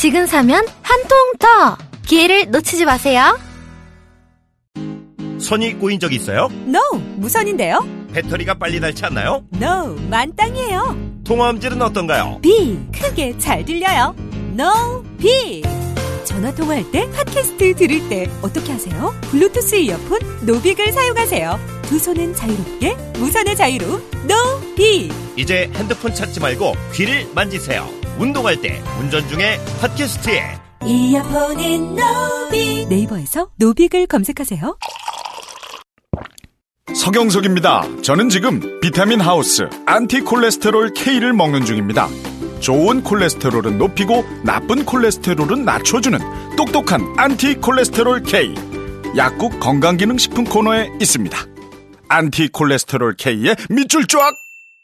지금 사면 한 통 더! 기회를 놓치지 마세요. 선이 꼬인 적 있어요? No, 무선인데요? 배터리가 빨리 닳지 않나요? No, 만땅이에요. 통화음질은 어떤가요? Big, 크게 잘 들려요. No, Big. 전화 통화할 때 팟캐스트 들을 때 어떻게 하세요? 블루투스 이어폰 노빅을 사용하세요. 두 손은 자유롭게 무선의 자유로 No, B. 이제 핸드폰 찾지 말고 귀를 만지세요. 운동할 때, 운전 중에 팟캐스트에 이어폰인 노빅. 네이버에서 노빅을 검색하세요. 서경석입니다. 저는 지금 비타민 하우스 안티콜레스테롤 K를 먹는 중입니다. 좋은 콜레스테롤은 높이고 나쁜 콜레스테롤은 낮춰주는 똑똑한 안티콜레스테롤 K. 약국 건강기능식품 코너에 있습니다. 안티콜레스테롤 K의 밑줄 쫙!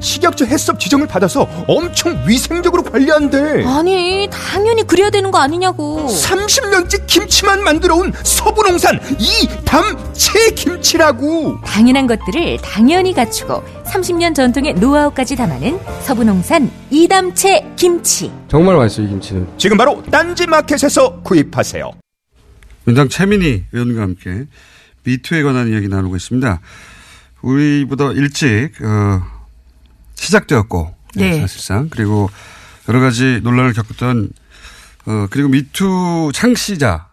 식약처 해썹 지정을 받아서 엄청 위생적으로 관리한대. 아니, 당연히 그래야 되는 거 아니냐고. 30년째 김치만 만들어온 서부농산 이담채 김치라고. 당연한 것들을 당연히 갖추고 30년 전통의 노하우까지 담아낸 서부농산 이담채 김치. 정말 맛있어요, 이 김치는. 지금 바로 딴지마켓에서 구입하세요. 민당 최민희 의원과 함께 미투에 관한 이야기 나누고 있습니다. 우리보다 일찍 어, 시작되었고 네. 사실상 그리고 여러 가지 논란을 겪었던 어, 그리고 미투 창시자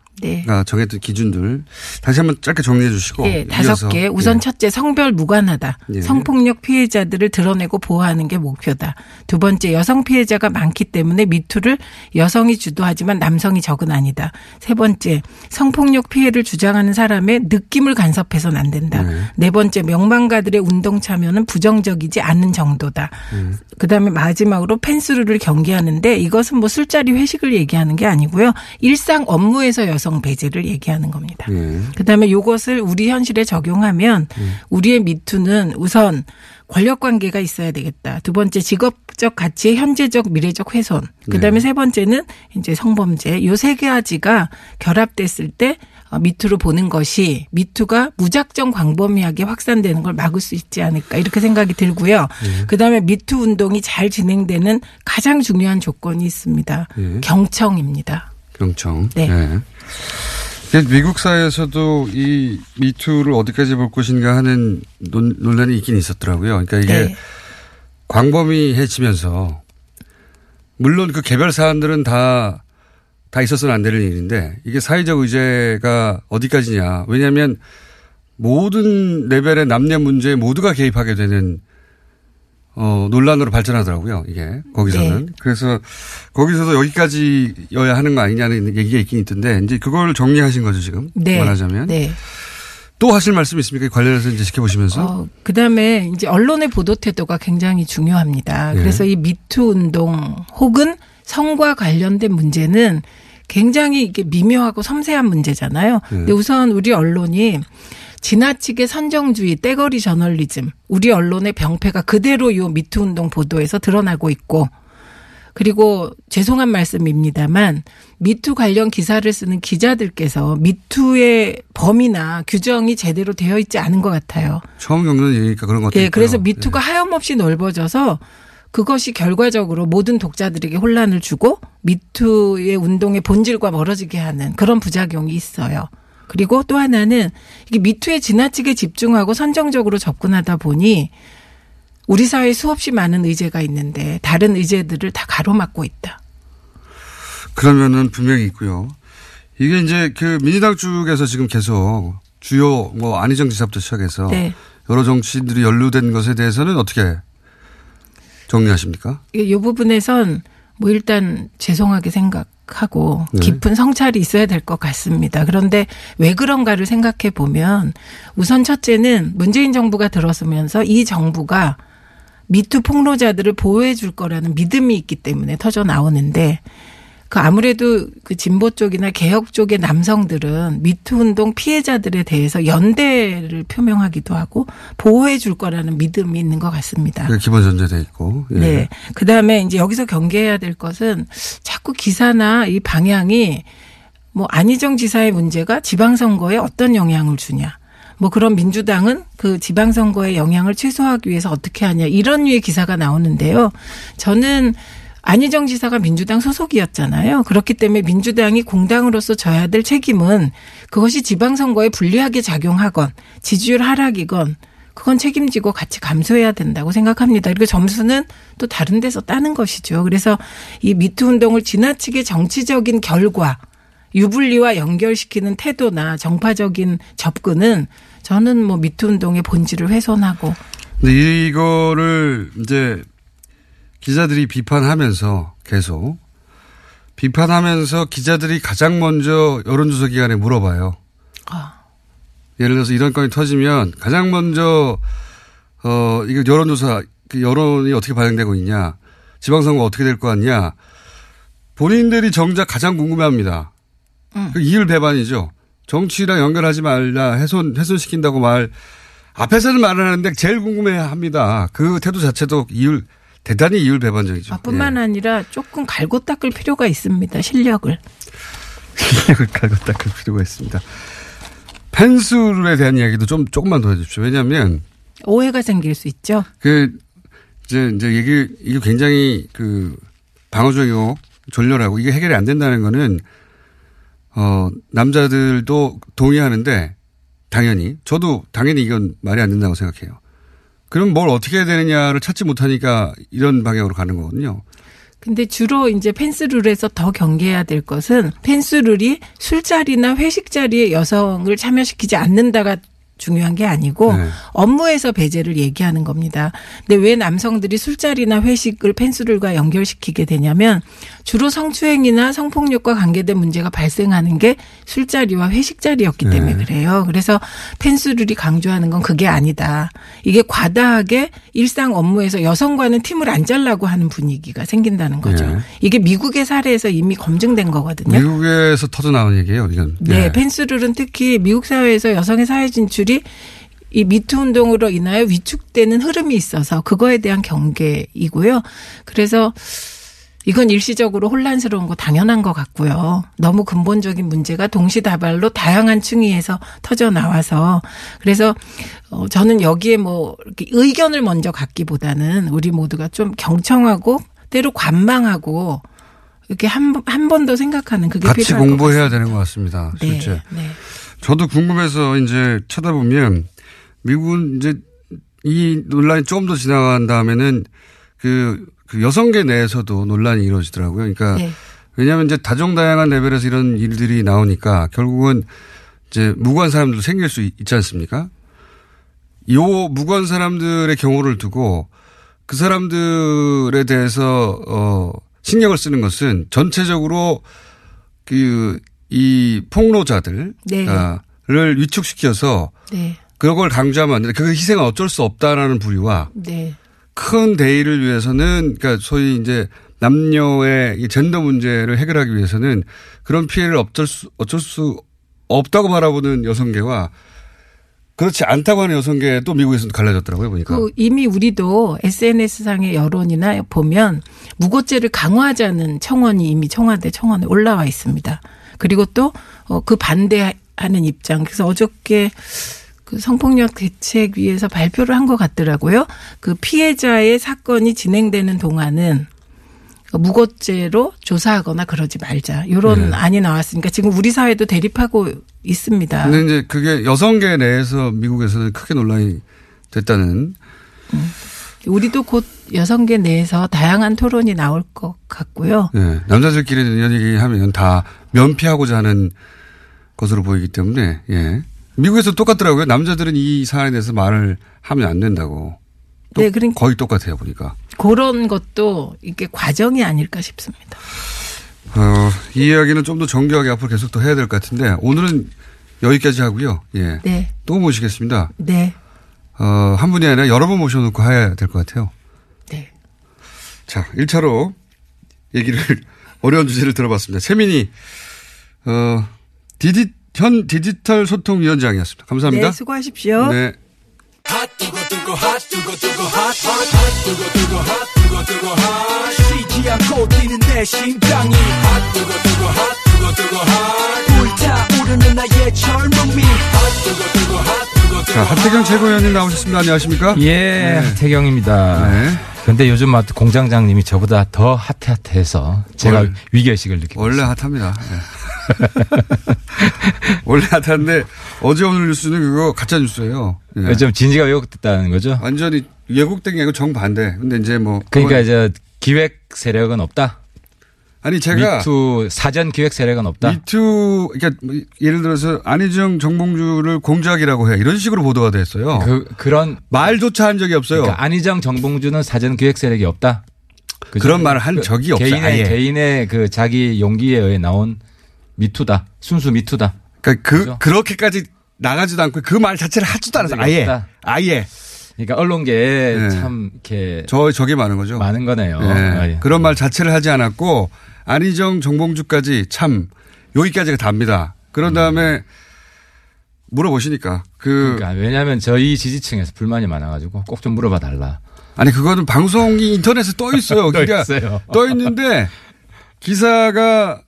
가 네. 정했던 기준들 다시 한번 짧게 정리해 주시고 예, 다섯 개. 우선 예. 첫째 성별 무관하다. 예. 성폭력 피해자들을 드러내고 보호하는 게 목표다. 두 번째 여성 피해자가 많기 때문에 미투를 여성이 주도하지만 남성이 적은 아니다. 세 번째 성폭력 피해를 주장하는 사람의 느낌을 간섭해서는 안 된다. 네. 네 번째 명망가들의 운동 참여는 부정적이지 않은 정도다. 음. 그다음에 마지막으로 펜스루를 경계하는데 이것은 뭐 술자리 회식을 얘기하는 게 아니고요. 일상 업무에서 여성 배제를 얘기하는 겁니다. 예. 그다음에 요것을 우리 현실에 적용하면 우리의 미투는 우선 권력 관계가 있어야 되겠다. 두 번째 직업적 가치의 현재적 미래적 훼손. 그다음에 네. 세 번째는 이제 성범죄. 요 세 가지가 결합됐을 때 어, 미투로 보는 것이 미투가 무작정 광범위하게 확산되는 걸 막을 수 있지 않을까 이렇게 생각이 들고요. 그다음에 미투 운동이 잘 진행되는 가장 중요한 조건이 있습니다. 예. 경청입니다. 경청. 네. 예. 이게 미국 사회에서도 이 미투를 어디까지 볼 것인가 하는 논, 논란이 있긴 있었더라고요. 그러니까 이게 네. 광범위해지면서 물론 그 개별 사안들은 다, 다 있어서는 안 되는 일인데 이게 사회적 의제가 어디까지냐. 왜냐하면 모든 레벨의 남녀 문제에 모두가 개입하게 되는 어, 논란으로 발전하더라고요, 이게, 거기서는. 네. 그래서, 거기서도 여기까지여야 하는 거 아니냐는 얘기가 있긴 있던데, 이제 그걸 정리하신 거죠, 지금. 네. 말하자면. 네. 또 하실 말씀 있습니까? 관련해서 이제 지켜보시면서. 어, 그 다음에 이제 언론의 보도 태도가 굉장히 중요합니다. 예. 그래서 이 미투 운동 혹은 성과 관련된 문제는 굉장히 이게 미묘하고 섬세한 문제잖아요. 예. 근데 우선 우리 언론이 지나치게 선정주의, 떼거리 저널리즘, 우리 언론의 병폐가 그대로 요 미투 운동 보도에서 드러나고 있고, 그리고 죄송한 말씀입니다만 미투 관련 기사를 쓰는 기자들께서 미투의 범위나 규정이 제대로 되어 있지 않은 것 같아요. 처음 겪는 얘기니까 그런 것도 예, 있고요. 그래서 미투가 하염없이 넓어져서 그것이 결과적으로 모든 독자들에게 혼란을 주고 미투의 운동의 본질과 멀어지게 하는 그런 부작용이 있어요. 그리고 또 하나는 이게 미투에 지나치게 집중하고 선정적으로 접근하다 보니 우리 사회에 수없이 많은 의제가 있는데 다른 의제들을 다 가로막고 있다. 그러면은 분명히 있고요. 이게 이제 그 민주당 쪽에서 지금 계속 주요 뭐 안희정 지사부터 시작해서 네. 여러 정치인들이 연루된 것에 대해서는 어떻게 정리하십니까? 이 부분에선 뭐 일단 죄송하게 생각 생각하고 네. 깊은 성찰이 있어야 될 것 같습니다. 그런데 왜 그런가를 생각해 보면 우선 첫째는 문재인 정부가 들어서면서 이 정부가 미투 폭로자들을 보호해 줄 거라는 믿음이 있기 때문에 터져 나오는데 그 아무래도 그 진보 쪽이나 개혁 쪽의 남성들은 미투 운동 피해자들에 대해서 연대를 표명하기도 하고 보호해 줄 거라는 믿음이 있는 것 같습니다. 그게 기본 전제돼 있고. 예. 네. 그 다음에 이제 여기서 경계해야 될 것은 자꾸 기사나 이 방향이 뭐 안희정 지사의 문제가 지방선거에 어떤 영향을 주냐. 뭐 그런 민주당은 그 지방선거의 영향을 최소화하기 위해서 어떻게 하냐. 이런 류의 기사가 나오는데요. 저는 안희정 지사가 민주당 소속이었잖아요. 그렇기 때문에 민주당이 공당으로서 져야 될 책임은 그것이 지방선거에 불리하게 작용하건 지지율 하락이건 그건 책임지고 같이 감수해야 된다고 생각합니다. 그리고 점수는 또 다른 데서 따는 것이죠. 그래서 이 미투 운동을 지나치게 정치적인 결과, 유불리와 연결시키는 태도나 정파적인 접근은 저는 뭐 미투 운동의 본질을 훼손하고 근데 이거를 이제 기자들이 비판하면서 계속 비판하면서 기자들이 가장 먼저 여론조사 기관에 물어봐요. 아. 예를 들어서 이런 건이 터지면 가장 먼저 어 이거 여론조사 그 여론이 어떻게 반영되고 있냐, 지방선거 어떻게 될 거 같냐, 본인들이 정작 가장 궁금해합니다. 그 이율 배반이죠. 정치랑 연결하지 말라 훼손 훼손시킨다고 말 앞에서는 말을 하는데 제일 궁금해합니다. 그 태도 자체도 이율 대단히 이율 배반적이죠. 아, 뿐만 아니라 조금 갈고 닦을 필요가 있습니다. 실력을. 실력을 갈고 닦을 필요가 있습니다. 펜스룰에 대한 이야기도 좀 조금만 더 해주십시오. 왜냐하면 오해가 생길 수 있죠. 그 이제 이제 얘기 이게 굉장히 그 방어적이고 졸렬하고 이게 해결이 안 된다는 거는 어 남자들도 동의하는데 당연히 저도 당연히 이건 말이 안 된다고 생각해요. 그럼 뭘 어떻게 해야 되느냐를 찾지 못하니까 이런 방향으로 가는 거거든요. 근데 주로 이제 펜스룰에서 더 경계해야 될 것은 펜스룰이 술자리나 회식 자리에 여성을 참여시키지 않는다가 중요한 게 아니고 네. 업무에서 배제를 얘기하는 겁니다. 근데 왜 남성들이 술자리나 회식을 펜스룰과 연결시키게 되냐면 주로 성추행이나 성폭력과 관계된 문제가 발생하는 게 술자리와 회식 자리였기 때문에 네. 그래요. 그래서 펜스룰이 강조하는 건 그게 아니다. 이게 과다하게 일상 업무에서 여성과는 팀을 안 잘라고 하는 분위기가 생긴다는 거죠. 네. 이게 미국의 사례에서 이미 검증된 거거든요. 미국에서 터져 나온 얘기예요. 이건. 네, 예. 펜스룰은 특히 미국 사회에서 여성의 사회 진출이 이 미투 운동으로 인하여 위축되는 흐름이 있어서 그거에 대한 경계이고요. 그래서 이건 일시적으로 혼란스러운 거 당연한 것 같고요. 너무 근본적인 문제가 동시다발로 다양한 층위에서 터져 나와서 그래서 어 저는 여기에 뭐 의견을 먼저 갖기보다는 우리 모두가 좀 경청하고 때로 관망하고 이렇게 한 한 번 더 생각하는 그게 같이 필요할 것 공부해야. 되는 것 같습니다. 네, 실제. 네. 저도 궁금해서 이제 쳐다보면 미국은 이제 이 논란이 조금 더 지나간 다음에는 그, 그 여성계 내에서도 논란이 이루어지더라고요. 그러니까 네. 왜냐하면 이제 다종다양한 레벨에서 이런 일들이 나오니까 결국은 이제 무고한 사람들도 생길 수 있- 있지 않습니까? 요 무고한 사람들의 경우를 두고 그 사람들에 대해서 어 신경을 쓰는 것은 전체적으로 그 이 폭로자들을 네. 를 위축시켜서 네. 그걸 강조하면 안 된다. 그 희생은 어쩔 수 없다라는 부류와 네. 큰 대의를 위해서는 그러니까 소위 이제 남녀의 이 젠더 문제를 해결하기 위해서는 그런 피해를 어쩔 수 어쩔 수 없다고 바라보는 여성계와 그렇지 않다고 하는 여성계도 미국에서도 갈라졌더라고요 보니까. 그 이미 우리도 SNS 상의 여론이나 보면 무고죄를 강화하자는 청원이 이미 청와대 청원에 올라와 있습니다. 그리고 또 그 반대하는 입장. 그래서 어저께 그 성폭력 대책 위에서 발표를 한 것 같더라고요. 그 피해자의 사건이 진행되는 동안은 무고죄로 조사하거나 그러지 말자. 이런 네. 안이 나왔으니까 지금 우리 사회도 대립하고 있습니다. 근데 이제 그게 여성계 내에서 미국에서는 크게 논란이 됐다는 우리도 곧 여성계 내에서 다양한 토론이 나올 것 같고요. 예, 남자들끼리 이런 얘기하면 다 면피하고자 하는 것으로 보이기 때문에 예. 미국에서 똑같더라고요. 남자들은 이 사안에 대해서 말을 하면 안 된다고. 또 네, 그러니까 거의 똑같아요 보니까. 그런 것도 이게 과정이 아닐까 싶습니다. 어, 이 이야기는 좀 더 정교하게 앞으로 계속 더 해야 될 것 같은데 오늘은 여기까지 하고요. 예. 네. 또 모시겠습니다. 네. 어, 한 분이 아니라 여러 번 모셔놓고 해야 될 것 같아요. 네. 자, 1차로 얘기를, 어려운 주제를 들어봤습니다. 최민희, 어, 디디, 현 디지털 소통 위원장이었습니다. 감사합니다. 네, 수고하십시오. 네. 자, 하태경 최고위원님 나오셨습니다. 안녕하십니까? 예, 하태경입니다. 네. 근데 요즘 막 공장장님이 저보다 더 핫핫해서 제가 원- 위기의식을 느끼고 원래 핫합니다. 예. 원래 핫한데 어제 오늘 뉴스는 그거 가짜 뉴스예요. 예. 있어요. 좀 진지가 왜곡됐다는 거죠. 완전히 왜곡된 게 아니고 정반대. 근데 이제 뭐 그러니까 이제 기획 세력은 없다. 아니 제가 미투 사전 기획 세력은 없다. 미투 그러니까 뭐 예를 들어서 안희정 정봉주를 공작이라고 해 이런 식으로 보도가 됐어요. 그 그런 말조차 한 적이 없어요. 그러니까 안희정 정봉주는 사전 기획 세력이 없다. 그죠? 그런 말을 한그 적이 없어요. 개인의 아예. 개인의 그 자기 용기에 의해 나온 미투다. 순수 미투다. 그러니까 그 그죠? 그렇게까지 나가지도 않고 그 말 자체를 하지도 않았어요. 적이 아예 없다. 아예 그러니까 언론계에 네. 참 이렇게 저 저게 많은 거죠. 많은 거네요. 예. 아, 예. 그런 말 자체를 하지 않았고 안희정 정봉주까지 참 여기까지가 답니다. 그런 다음에 물어보시니까 그 그러니까 왜냐하면 저희 지지층에서 불만이 많아가지고 꼭 좀 물어봐 달라. 아니 그거는 방송이 인터넷에 떠 있어요. 떠 그러니까 있어요. 떠 있는데 기사가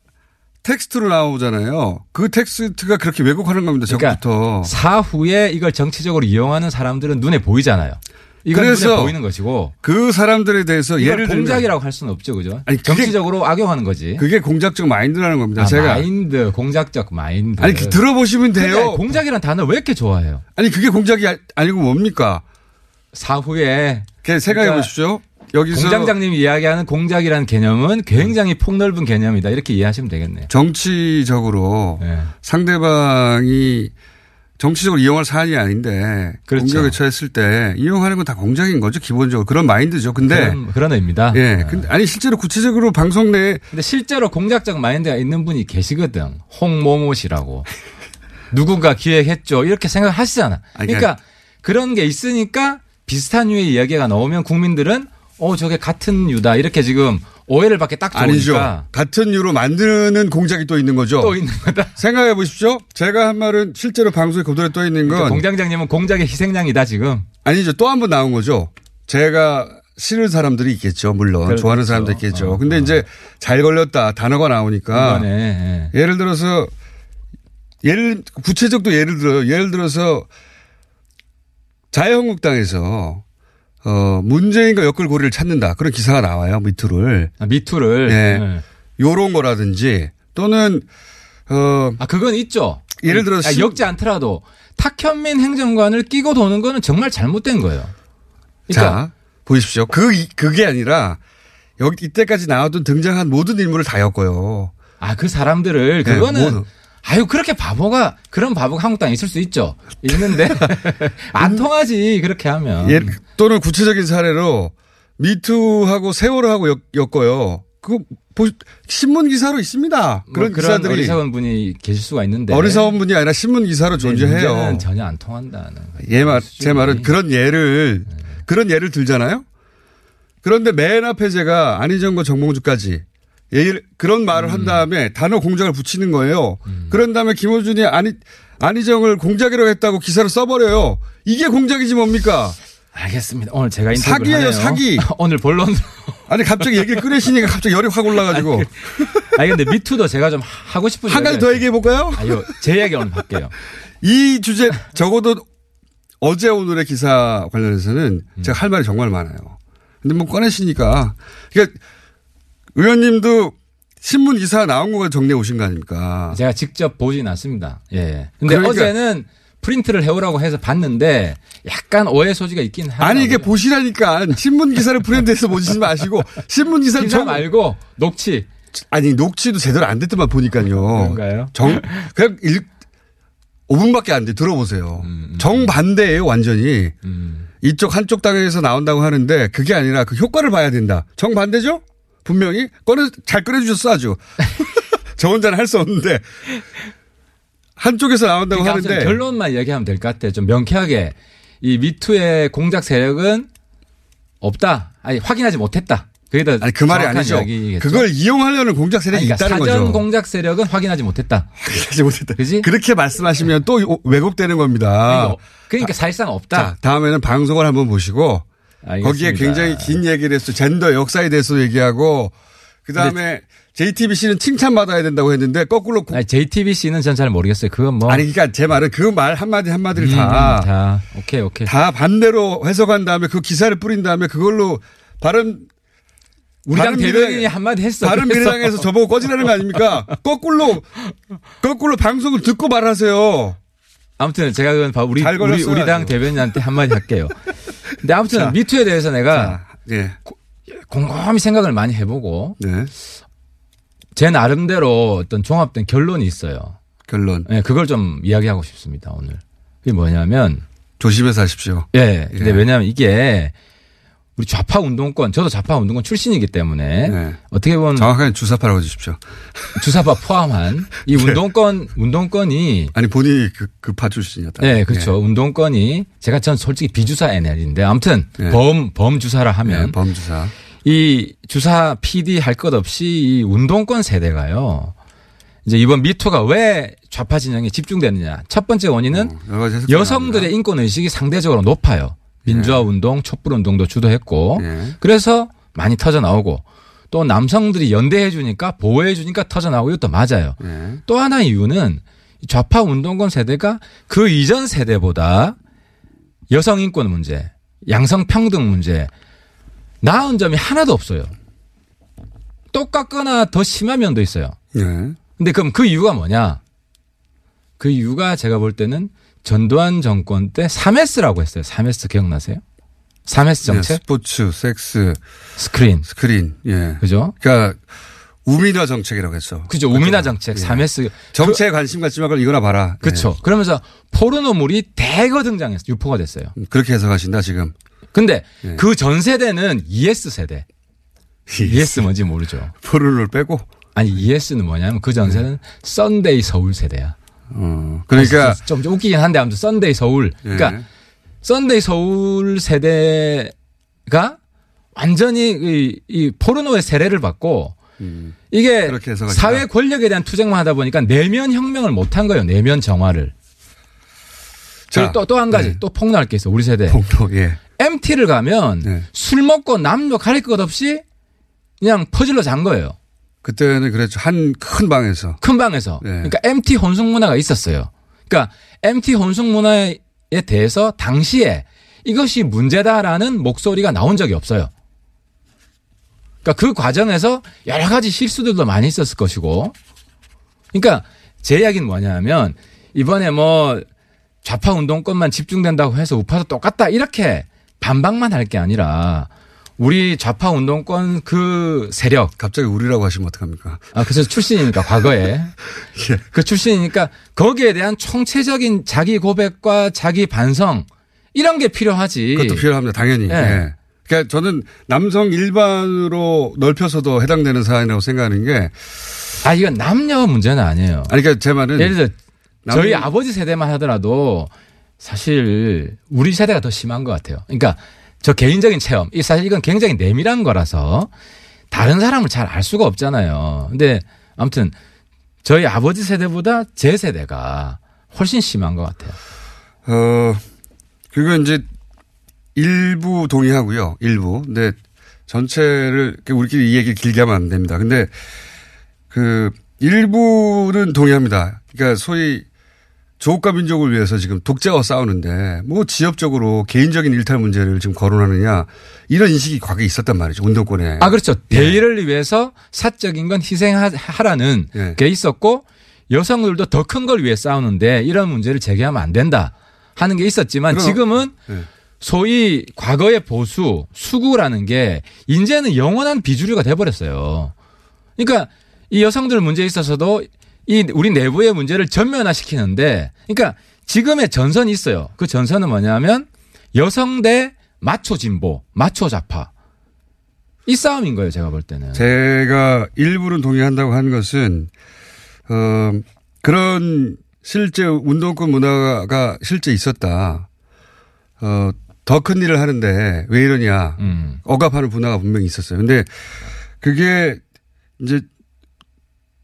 텍스트로 나오잖아요. 그 텍스트가 그렇게 왜곡하는 겁니다. 그러니까 저부터. 사후에 이걸 정치적으로 이용하는 사람들은 눈에 보이잖아요. 그래서 보이는 것이고 그 사람들에 대해서 예를 들면 공작이라고 할 수는 없죠, 그죠? 아니, 정치적으로 악용하는 거지. 그게 공작적 마인드라는 겁니다. 아, 제가 마인드, 공작적 마인드. 아니 그 들어보시면 돼요. 공작이란 단어 왜 이렇게 좋아해요? 아니 그게 공작이 아- 아니고 뭡니까? 사후에 생각해 그러니까 보십시오. 여기서 공장장님이 이야기하는 공작이라는 개념은 굉장히 폭넓은 개념이다 이렇게 이해하시면 되겠네요. 정치적으로 네. 상대방이 정치적으로 이용할 사안이 아닌데 그렇죠. 공격에 처했을 때 이용하는 건 다 공작인 거죠 기본적으로 그런 마인드죠. 근데 그런, 그런 의미다. 예, 네. 근데 아니 실제로 구체적으로 방송 내에 근데 실제로 공작적 마인드가 있는 분이 계시거든. 홍모모 씨라고. 누군가 기획했죠. 이렇게 생각하시잖아. 아니, 그러니까 그런 게 있으니까 비슷한 류의 이야기가 나오면 국민들은 어 저게 같은 유다 이렇게 지금 오해를 받기 딱 아니죠. 좋으니까 같은 이유로 만드는 공작이 또 있는 거죠. 또 있는 거다. 생각해 보십시오. 제가 한 말은 실제로 방송에 그대로 떠 있는 건 그러니까 공장장님은 공작의 희생양이다 지금. 아니죠. 또 한 번 나온 거죠. 제가 싫은 사람들이 있겠죠. 물론 그렇죠. 좋아하는 사람도 있겠죠. 어, 근데 어. 이제 잘 걸렸다 단어가 나오니까 예. 예를 들어서 예를 구체적도 예를 들어요. 예를 들어서 자유한국당에서 어 문재인과 엮을고리를 찾는다 그런 기사가 나와요 미투를 아, 미투를. 예. 예. 요런 거라든지 또는 어 아 그건 있죠. 예를 들어서 아, 신- 엮지 않더라도 탁현민 행정관을 끼고 도는 거는 정말 잘못된 거예요. 그러니까 자 보십시오. 그 이- 그게 아니라 여기 이때까지 나왔던 등장한 모든 인물을 다 엮어요. 아, 그 사람들을, 네, 그거는, 모두. 아유, 그렇게 바보가, 그런 바보가 한국당에 있을 수 있죠. 있는데, 안 통하지, 그렇게 하면. 예, 또는 구체적인 사례로 미투하고 세월호하고 엮, 엮어요. 그거 보, 신문 기사로 있습니다. 뭐 그런 그런 기사들이 어리석은 분이 계실 수가 있는데. 어리석은 분이 아니라 신문 기사로 네, 존재해요. 전혀 안 통한다는 거예요. 예, 말, 제 수준이. 말은 그런 예를 네. 그런 예를 들잖아요. 그런데 맨 앞에 제가 안희정과 정봉주까지 예를 그런 말을 음. 한 다음에 단어 공작을 붙이는 거예요. 그런 다음에 김호준이 안희 안희정을 공작이라고 했다고 기사를 써버려요. 이게 공작이지 뭡니까? 알겠습니다. 오늘 제가 인터뷰를 사기예요, 하네요. 사기. 오늘 본론으로. 아니 갑자기 얘기를 꺼내시니까 갑자기 열이 확 올라가지고 아니, 근데 미투도 제가 좀 하고 싶은 한 가지 더 얘기해 볼까요? 아유, 제 이야기 오늘 할게요. 이 주제 적어도 어제 오늘의 기사 관련해서는 음. 제가 할 말이 정말 많아요. 근데 뭐 꺼내시니까 그러니까 의원님도 신문 기사 나온 거 정리해 오신 거 아닙니까? 제가 직접 보진 않습니다. 예. 근데 그러니까- 어제는 프린트를 해오라고 해서 봤는데 약간 오해 소지가 있긴 하더라고요. 아니 이게 보시라니까 신문 기사를 브랜드에서 보시지 마시고 신문 기사를 기사 정- 말고 녹취. 아니 녹취도 제대로 안 됐더만 보니까요. 그런가요? 정 그냥 일 5분밖에 안 돼. 들어보세요. 정반대예요, 완전히. 음. 이쪽 한쪽 당에서 나온다고 하는데 그게 아니라 그 효과를 봐야 된다. 정 반대죠? 분명히 꺼내 잘 꺼내주셨어 아주. 저 혼자는 할 수 없는데 한쪽에서 나온다고 그러니까 하는데 결론만 얘기하면 될 것 같아요. 좀 명쾌하게 이 미투의 공작 세력은 없다. 아니 확인하지 못했다. 그게 더 아니 그 말이 아니죠. 이야기겠죠. 그걸 이용하려는 공작 세력이 그러니까 있다는 사전 거죠. 공작 세력은 확인하지 못했다. 확인하지 못했다. 그지? 그렇게 말씀하시면 또 왜곡되는 겁니다. 그러니까, 그러니까 사실상 없다. 자, 다음에는 방송을 한번 보시고 알겠습니다. 거기에 굉장히 긴 얘기를 했어. 젠더 역사에 대해서 얘기하고 그 다음에 JTBC는 칭찬받아야 된다고 했는데 거꾸로 고- 아니, JTBC는 전 잘 모르겠어요. 그건 뭐. 아니 그러니까 제 말은 그 말 한마디 한마디를 음, 다, 다. 오케이, 오케이. 다 반대로 해석한 다음에 그 기사를 뿌린 다음에 그걸로 바른 우리 당 대변인이 한마디 했어. 그래서. 미래당에서 저보고 꺼지라는 거 아닙니까? 거꾸로 거꾸로 방송을 듣고 말하세요. 아무튼 제가 그건 바- 우리, 잘 우리, 우리 당. 대변인한테 한마디 할게요. 근데 아무튼 자. 미투에 대해서 내가 예. 곰곰이 생각을 많이 해보고 네. 제 나름대로 어떤 종합된 결론이 있어요. 결론. 예, 그걸 좀 이야기하고 싶습니다, 오늘. 그게 뭐냐면, 조심해서 하십시오. 예, 근데 예. 왜냐면 이게 우리 좌파 운동권, 저도 좌파 운동권 출신이기 때문에 네. 어떻게 보면 정확하게 주사파라고 해주십시오. 주사파 포함한 이 운동권, 운동권이 아니 본인이 그, 그파 출신이었다. 네, 그렇죠. 운동권이 제가 전 솔직히 비주사 NL인데 아무튼 예. 범, 범주사라 하면 네, 범주사. 이 주사 PD 할 것 없이 이 운동권 세대가요. 이제 이번 미투가 왜 좌파 진영에 집중되느냐. 첫 번째 원인은 어, 여성들의 인권 의식이 상대적으로 높아요. 민주화 운동, 촛불 운동도 주도했고 예. 그래서 많이 터져 나오고 또 남성들이 연대해 주니까 보호해 주니까 터져 나오고 이것도 맞아요. 예. 또 하나 이유는 이 좌파 운동권 세대가 그 이전 세대보다 여성 인권 문제, 양성 평등 문제 나은 점이 하나도 없어요. 똑같거나 더 심한 면도 있어요. 예. 근데 그럼 그 이유가 뭐냐? 그 이유가 제가 볼 때는 전두환 정권 때 3S라고 했어요. 3S 기억나세요? 3S 정책? 예, 스포츠, 섹스, 스크린. 스크린. 예. 그죠? 그러니까 우민화 정책이라고 했어. 그죠. 우민화 정책, 3S. 정치에 관심 갖지 말고 이거나 봐라. 그렇죠. 그러면서 포르노물이 대거 등장했어요. 유포가 됐어요. 예. 그렇게 해석하신다 지금. 근데 예. 그전 세대는 2S 세대. 2S 뭔지 모르죠. 포르노를 빼고. 아니 2S는 뭐냐면 그 전 세대는 썬데이 서울 세대야. 어. 그러니까 좀, 좀 웃기긴 한데 아무튼 썬데이 서울. 그러니까 예. 썬데이 서울 세대가 완전히 이, 이 포르노의 세례를 받고 이게 그렇게 해석하신다. 사회 권력에 대한 투쟁만 하다 보니까 내면 혁명을 못 한 거예요. 내면 정화를. 자, 또또 한 가지 네. 또 폭로할 게 있어. 우리 세대. 폭로. 예. MT를 가면 네. 술 먹고 남녀 가릴 것 없이 그냥 퍼질러 잔 거예요. 그때는 그랬죠. 한 큰 방에서. 큰 방에서. 네. 그러니까 MT 혼숙 문화가 있었어요. 그러니까 MT 혼숙 문화에 대해서 당시에 이것이 문제다라는 목소리가 나온 적이 없어요. 그러니까 그 과정에서 여러 가지 실수들도 많이 있었을 것이고. 그러니까 제 이야기는 뭐냐면 이번에 뭐 좌파 운동권만 집중된다고 해서 우파도 똑같다 이렇게 반박만 할 게 아니라 우리 좌파 운동권 그 세력 갑자기 우리라고 하시면 어떡합니까? 아, 그래서 출신이니까, 과거에. 예. 그 출신이니까, 거기에 대한 총체적인 자기 고백과 자기 반성, 이런 게 필요하지. 그것도 필요합니다. 당연히. 예. 예. 그러니까 저는 남성 일반으로 넓혀서도 해당되는 사안이라고 생각하는 게 아, 이건 남녀 문제는 아니에요. 아니 그러니까 제 말은 예를 들어, 남- 저희 아버지 세대만 하더라도 사실 우리 세대가 더 심한 것 같아요. 그러니까 저 개인적인 체험, 이 사실 이건 굉장히 내밀한 거라서 다른 사람을 잘 알 수가 없잖아요. 근데 아무튼 저희 아버지 세대보다 제 세대가 훨씬 심한 것 같아요. 어 그리고 이제 일부 동의하고요. 일부. 근데 전체를 우리끼리 이 얘기를 길게 하면 안 됩니다. 근데 그 일부는 동의합니다. 그러니까 소위 조국과 민족을 위해서 지금 독재와 싸우는데 뭐 지역적으로 개인적인 일탈 문제를 지금 거론하느냐 이런 인식이 과거에 있었단 말이죠. 운동권에. 아, 그렇죠. 대의를 위해서 사적인 건 희생하라는 예. 게 있었고 여성들도 더 큰 걸 위해 싸우는데 이런 문제를 제기하면 안 된다 하는 게 있었지만 그럼- 지금은 예. 소위 과거의 보수, 수구라는 게 이제는 영원한 비주류가 돼버렸어요. 그러니까 이 여성들 문제에 있어서도 이 우리 내부의 문제를 전면화시키는데 그러니까 지금의 전선이 있어요. 그 전선은 뭐냐면 여성 대 마초 진보, 마초 좌파. 이 싸움인 거예요, 제가 볼 때는. 제가 일부는 동의한다고 하는 것은 어 그런 실제 운동권 문화가 실제 있었다. 어 더 큰 일을 하는데 왜 이러냐. 음. 억압하는 문화가 분명히 있었어요. 근데 그게 이제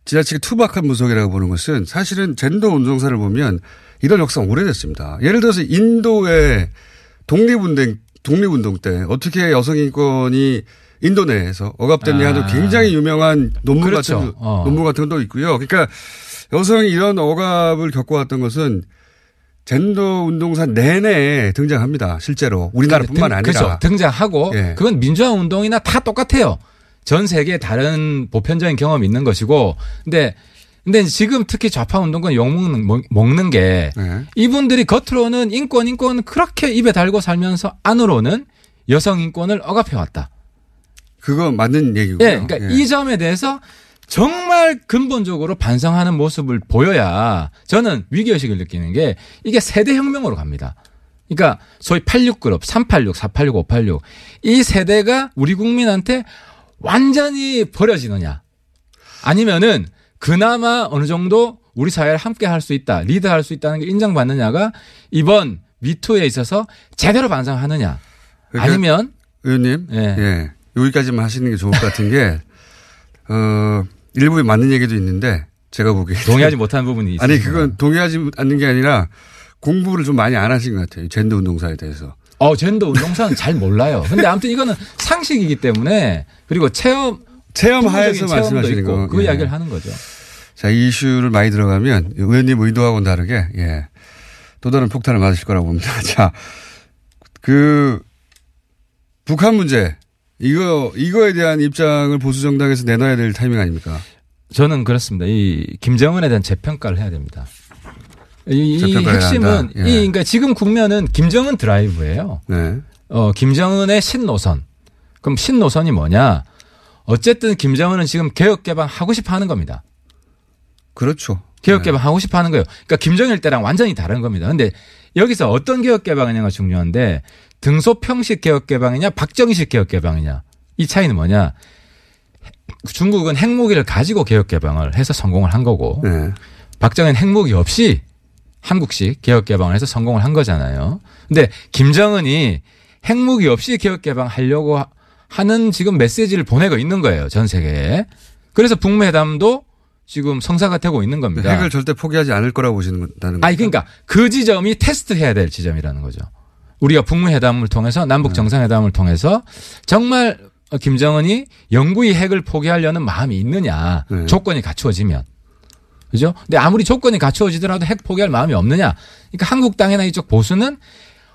지나치게 투박한 무속이라고 보는 것은 사실은 젠더 운동사를 보면 이런 역사가 오래됐습니다. 예를 들어서 인도의 독립운동, 독립운동 때 어떻게 여성 인권이 인도 내에서 억압됐냐 하는 아. 굉장히 유명한 논문 그렇죠. 같은, 어. 논문 같은 것도 있고요. 그러니까 여성이 이런 억압을 겪어왔던 것은 젠더 운동사 내내 등장합니다. 실제로. 우리나라뿐만 등- 아니라. 그렇죠. 등장하고 예. 그건 민주화 운동이나 다 똑같아요. 전 세계에 다른 보편적인 경험이 있는 것이고 근데 근데 지금 특히 좌파 운동권 욕 먹는 먹- 먹는 게 네. 이분들이 겉으로는 인권 인권 그렇게 입에 달고 살면서 안으로는 여성 인권을 억압해 왔다. 그거 맞는 얘기고요. 예, 그러니까 이 점에 대해서 정말 근본적으로 반성하는 모습을 보여야 저는 위기 의식을 느끼는 게 이게 세대 혁명으로 갑니다. 그러니까 소위 86그룹, 386, 486, 586. 이 세대가 우리 국민한테 완전히 버려지느냐. 아니면은 그나마 어느 정도 우리 사회를 함께 할 수 있다, 리드할 수 있다는 게 인정받느냐가 이번 미투에 있어서 제대로 반성하느냐. 그러니까 아니면 의원님, 예. 예. 여기까지만 하시는 게 좋을 것 같은 게, 어, 일부에 맞는 얘기도 있는데, 제가 보기에. 동의하지 못하는 부분이 있어요. 아니, 그건 동의하지 않는 게 아니라, 공부를 좀 많이 안 하신 것 같아요. 젠더 운동사에 대해서. 어, 젠더 운동사는 잘 몰라요. 근데 아무튼 이거는 상식이기 때문에 그리고 체험 체험 하에서 말씀하시는 거. 그 예. 이야기를 하는 거죠. 자, 이 이슈를 많이 들어가면, 의원님 의도하고는 다르게, 예. 또 다른 폭탄을 맞으실 거라고 봅니다. 자, 그, 북한 문제. 이거, 이거에 대한 입장을 보수 정당에서 내놔야 될 타이밍 아닙니까? 저는 그렇습니다. 이 김정은에 대한 재평가를 해야 됩니다. 이, 핵심은. 예. 이 그러니까 지금 국면은 김정은 드라이브예요. 네. 어, 김정은의 신노선. 그럼 신노선이 뭐냐? 어쨌든 김정은은 지금 개혁 개방 하고 싶어 하는 겁니다. 그렇죠. 개혁 개방 하고 싶어 하는 거예요. 그러니까 김정일 때랑 완전히 다른 겁니다. 근데 여기서 어떤 개혁 개방이냐가 중요한데 등소평식 개혁 개방이냐 박정희식 개혁 개방이냐 이 차이는 뭐냐? 중국은 핵무기를 가지고 개혁 개방을 해서 성공을 한 거고 네. 박정희는 핵무기 없이 한국식 개혁 개방을 해서 성공을 한 거잖아요. 근데 김정은이 핵무기 없이 개혁 개방하려고 하- 하는 지금 메시지를 보내고 있는 거예요. 전 세계에. 그래서 북미 회담도 지금 성사가 되고 있는 겁니다. 핵을 절대 포기하지 않을 거라고 보시는 다는 아니 그러니까 그 지점이 테스트해야 될 지점이라는 거죠. 우리가 북미 회담을 통해서 남북 정상회담을 통해서 정말 김정은이 영구히 핵을 포기하려는 마음이 있느냐 네. 조건이 갖추어지면 그죠? 근데 아무리 조건이 갖추어지더라도 핵 포기할 마음이 없느냐? 그러니까 한국 당이나 이쪽 보수는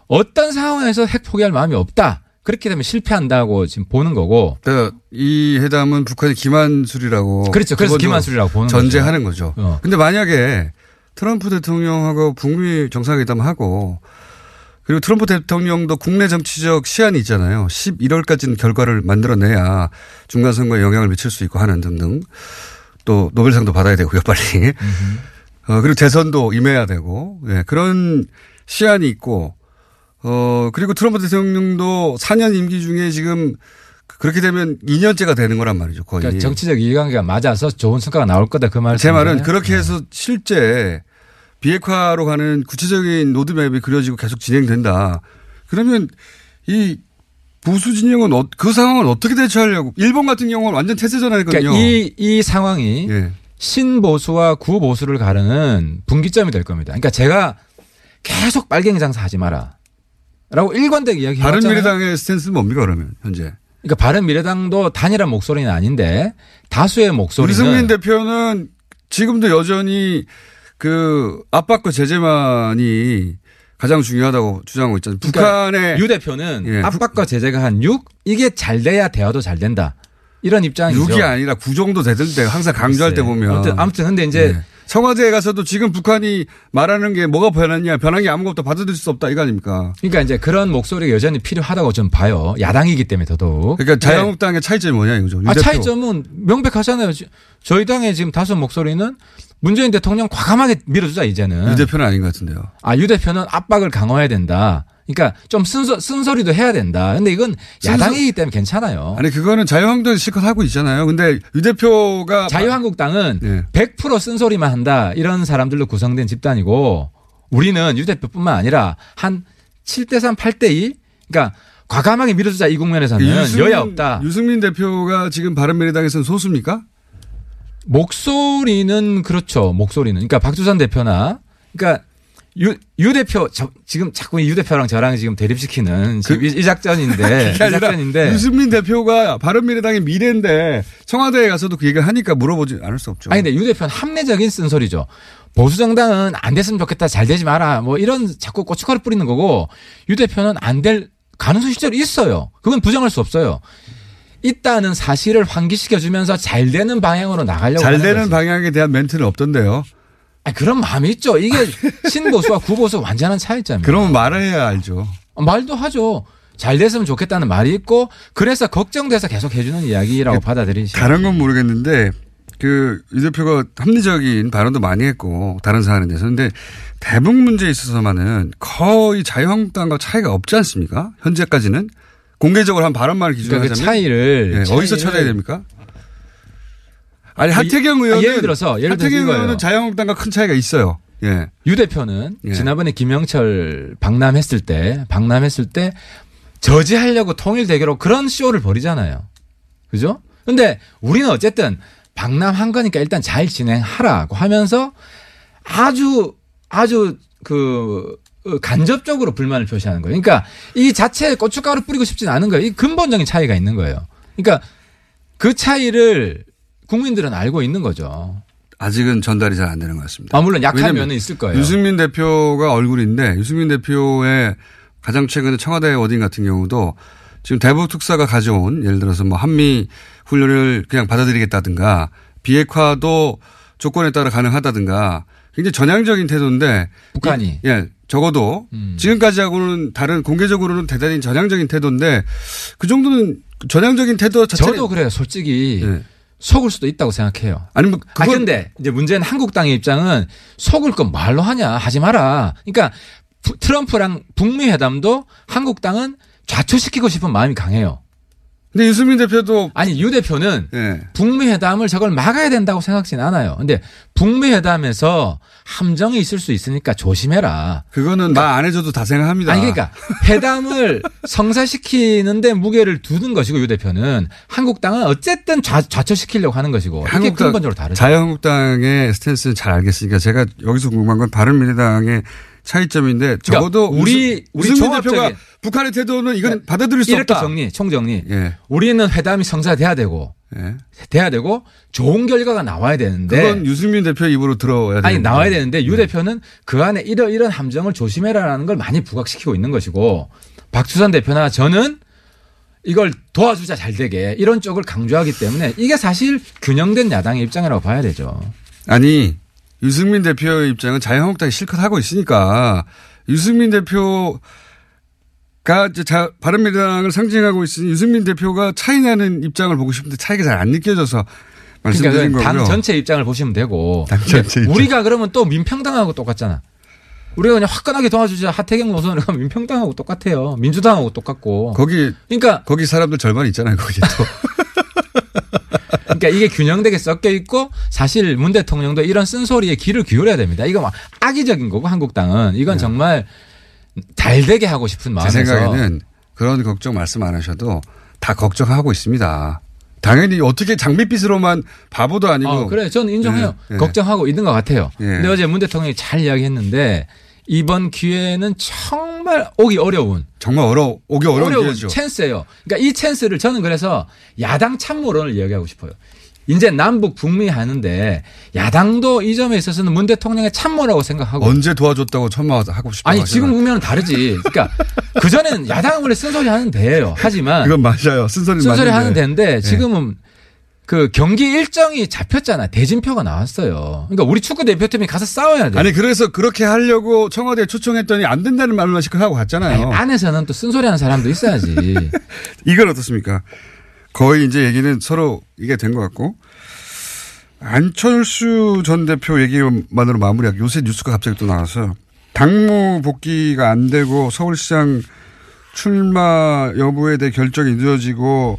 어떤 상황에서 핵 포기할 마음이 없다. 그렇게 되면 실패한다고 지금 보는 거고. 그러니까 이 회담은 북한의 기만술이라고. 그렇죠. 그래서 기만술이라고 보는 전제하는 거죠. 어. 근데 만약에 트럼프 대통령하고 북미 정상회담하고 그리고 트럼프 대통령도 국내 정치적 시한이 있잖아요. 11월까지는 결과를 만들어내야 중간선거에 영향을 미칠 수 있고 하는 등등. 또 노벨상도 받아야 되고요, 빨리. 어, 그리고 대선도 임해야 되고, 예, 그런 시한이 있고, 어, 그리고 트럼프 대통령도 4년 임기 중에 지금 그렇게 되면 2년째가 되는 거란 말이죠, 거의. 그러니까 정치적 이해관계가 맞아서 좋은 성과가 나올 거다 그 말씀. 제 말은 그렇게 해서 실제 비핵화로 가는 구체적인 로드맵이 그려지고 계속 진행된다. 그러면 이 보수 진영은 어- 그 상황을 어떻게 대처하려고? 일본 같은 경우는 완전 태세 전환이거든요. 그러니까 이, 이 상황이 예. 신보수와 구보수를 가르는 분기점이 될 겁니다. 그러니까 제가 계속 빨갱이 장사 하지 마라. 라고 일관되게 이야기해왔잖아요. 바른 미래당의 스탠스는 뭡니까 그러면 현재? 그러니까 바른 미래당도 단일한 목소리는 아닌데 다수의 목소리는 유승민 대표는 지금도 여전히 그 압박과 제재만이 가장 중요하다고 주장하고 있잖아요. 북한의 그러니까 유 대표는 예, 압박과 제재가 한 6? 이게 잘 돼야 대화도 잘 된다. 이런 입장이죠. 6이 아니라 9 정도 되던데 항상 강조할 때 글쎄. 보면. 아무튼, 아무튼 근데 이제 예. 청와대에 가서도 지금 북한이 말하는 게 뭐가 변했냐 변한 게 아무것도 받아들일 수 없다 이거 아닙니까? 그러니까 이제 그런 목소리가 여전히 필요하다고 좀 봐요. 야당이기 때문에 더더욱. 그러니까 네. 자유한국당의 차이점이 뭐냐 이거죠. 유 아. 차이점은 명백하잖아요. 지- 저희 당의 지금 다수 목소리는 문재인 대통령 과감하게 밀어주자 이제는. 유 대표는 아닌 것 같은데요. 아, 유 대표는 압박을 강화해야 된다. 그러니까 좀 쓴소, 쓴소리도 해야 된다. 근데 이건 야당이기 때문에 괜찮아요. 아니 그거는 자유한국당이 실컷 하고 있잖아요. 근데 유 대표가 자유한국당은 예. 100% 쓴소리만 한다. 이런 사람들로 구성된 집단이고 우리는 유 대표뿐만 아니라 한 7대 3, 8대 2 그러니까 과감하게 밀어주자 이 국면에서는 유승민- 여야 없다. 유승민 대표가 지금 바른미래당에서는 소수입니까? 목소리는 그렇죠. 목소리는. 그러니까 박주선 대표나 그러니까 유, 유 대표 저, 지금 자꾸 유 대표랑 저랑 지금 대립시키는 지금 이, 이 작전인데 이 작전인데 유승민 대표가 바른미래당의 미래인데 청와대에 가서도 그 얘기를 하니까 물어보지 않을 수 없죠. 아니 근데 유 대표는 합리적인 쓴소리죠. 보수 정당은 안 됐으면 좋겠다. 잘 되지 마라. 뭐 이런 자꾸 고춧가루 뿌리는 거고 유 대표는 안 될 가능성 실제로 있어요. 그건 부정할 수 없어요. 있다는 사실을 환기시켜 주면서 잘 되는 방향으로 나가려고 잘 되는 거지. 방향에 대한 멘트는 없던데요. 아니, 그런 마음이 있죠. 이게 신보수와 구보수 완전한 차이점이에요. 그러면 말을 해야 알죠. 말도 하죠. 잘 됐으면 좋겠다는 말이 있고 그래서 걱정돼서 계속 해주는 이야기라고 받아들이시죠. 다른 건 모르겠는데 그유 대표가 합리적인 발언도 많이 했고 다른 사안에 대해서 근데 대북 문제에 있어서만은 거의 자유한국당과 차이가 없지 않습니까? 현재까지는 공개적으로 한 발언만을 기준으로 그러니까 그 하자면 차이를 예, 어디서 차이를- 찾아야 됩니까? 아니 아, 하태경 이- 아, 의원은 예를 들어서, 예를 들어서 하태경. 의원은 자유한국당과 큰 차이가 있어요. 예. 유 대표는 예. 지난번에 김영철 방남했을 때 방남했을 때 저지하려고 통일 대결로 그런 쇼를 벌이잖아요. 그죠? 근데 우리는 어쨌든 방남한 거니까 일단 잘 진행하라고 하면서 아주 아주 그 어, 간접적으로 불만을 표시하는 거예요. 그러니까 이 자체에 고춧가루 뿌리고 싶지는 않은 거예요. 이 근본적인 차이가 있는 거예요. 그러니까 그 차이를 국민들은 알고 있는 거죠. 아직은 전달이 잘 안 되는 것 같습니다. 아, 물론 약한 면은 있을 거예요. 유승민 대표가 얼굴인데 유승민 대표의 가장 최근에 청와대 워딩 같은 경우도 지금 대북 특사가 가져온 예를 들어서 뭐 한미 훈련을 그냥 받아들이겠다든가 비핵화도 조건에 따라 가능하다든가 굉장히 전향적인 태도인데 북한이. 이- 예 적어도 음. 지금까지하고는 다른 공개적으로는 대단히 전향적인 태도인데 그 정도는 전향적인 태도 자체는 저도 그래요. 솔직히 예. 속을 수도 있다고 생각해요. 아니 뭐아 그건 근데 이제 문제는 한국당의 입장은 속을 건 말로 하냐 하지 마라. 그러니까 부- 트럼프랑 북미 회담도 한국당은 좌초시키고 싶은 마음이 강해요. 근데 유승민 대표도 아니 유 대표는 예. 북미 회담을 저걸 막아야 된다고 생각지는 않아요. 근데 북미 회담에서 함정이 있을 수 있으니까 조심해라. 그거는 말안 해줘도 다 생각합니다. 아니 그러니까 회담을 성사시키는데 무게를 두는 것이고 유 대표는 한국당은 어쨌든 좌, 좌초시키려고 하는 것이고 이게 한국당 근본적으로 다르죠. 자유한국당의 스탠스는 잘 알겠으니까 제가 여기서 궁금한 건 바른미래당의 차이점인데 적어도 그러니까 우리- 우리 종합적인- 대표가 북한의 태도는 이건 받아들일 수 이렇게 없다. 정리, 총정리. 예. 우리는 회담이 성사돼야 되고 예. 돼야 되고 좋은 결과가 나와야 되는데 그건 유승민 대표 입으로 들어야 돼. 아니 나와야 되는데 유 대표는 그 안에 이런 이런 함정을 조심해라라는 걸 많이 부각시키고 있는 것이고 박주선 대표나 저는 이걸 도와주자 잘 되게 이런 쪽을 강조하기 때문에 이게 사실 균형된 야당의 입장이라고 봐야 되죠. 아니 유승민 대표의 입장은 자유한국당이 실컷 하고 있으니까 유승민 대표가 이제 자, 바른미래당을 상징하고 있으니 유승민 대표가 차이나는 입장을 보고 싶은데 차이가 잘 안 느껴져서 말씀드린 그러니까 거고요. 당 전체 입장을 보시면 되고 당 전체 입장. 우리가 그러면 또 민평당하고 똑같잖아. 우리가 그냥 화끈하게 도와주자 하태경 노선을 가면 민평당하고 똑같아요. 민주당하고 똑같고. 거기 그러니까 거기 사람들 절반 있잖아요. 거기 또. 그러니까 이게 균형되게 섞여 있고 사실 문 대통령도 이런 쓴소리에 귀를 기울여야 됩니다. 이거 막 악의적인 거고 한국당은 이건 정말 잘 되게 하고 싶은 제 마음에서 생각에는 그런 걱정 말씀 안 하셔도 다 걱정하고 있습니다. 당연히 어떻게 장밋빛으로만 바보도 아니고. 어, 그래 저는 인정해요. 예, 예. 걱정하고 있는 것 같아요. 예. 근데 어제 문 대통령이 잘 이야기했는데 이번 기회는 정말 오기 어려운 정말 어려 오기 어려운 어려운 기회죠. 찬스예요. 그러니까 이 찬스를 저는 그래서 야당 참모론을 이야기하고 싶어요. 이제 남북 북미 하는데 야당도 이 점에 있어서는 문 대통령의 참모라고 생각하고 언제 도와줬다고 천마 하고 싶어. 아니 지금 보면 다르지. 그러니까 그 전에는 야당은 원래 쓴소리 하는 데예요. 하지만 그건 맞아요. 쓴소리 쓴소리. 하는 데인데 예. 지금은 그 경기 일정이 잡혔잖아. 대진표가 나왔어요. 그러니까 우리 축구 대표팀이 가서 싸워야 돼. 아니 그래서 그렇게 하려고 청와대에 초청했더니 안 된다는 말만 시켜 하고 갔잖아요. 안에서는 또 쓴소리 하는 사람도 있어야지. 이건 어떻습니까? 거의 이제 얘기는 서로 이게 된 것 같고 안철수 전 대표 얘기만으로 마무리하고 요새 뉴스가 갑자기 또 나와서 당무 복귀가 안 되고 서울시장 출마 여부에 대해 결정이 늦어지고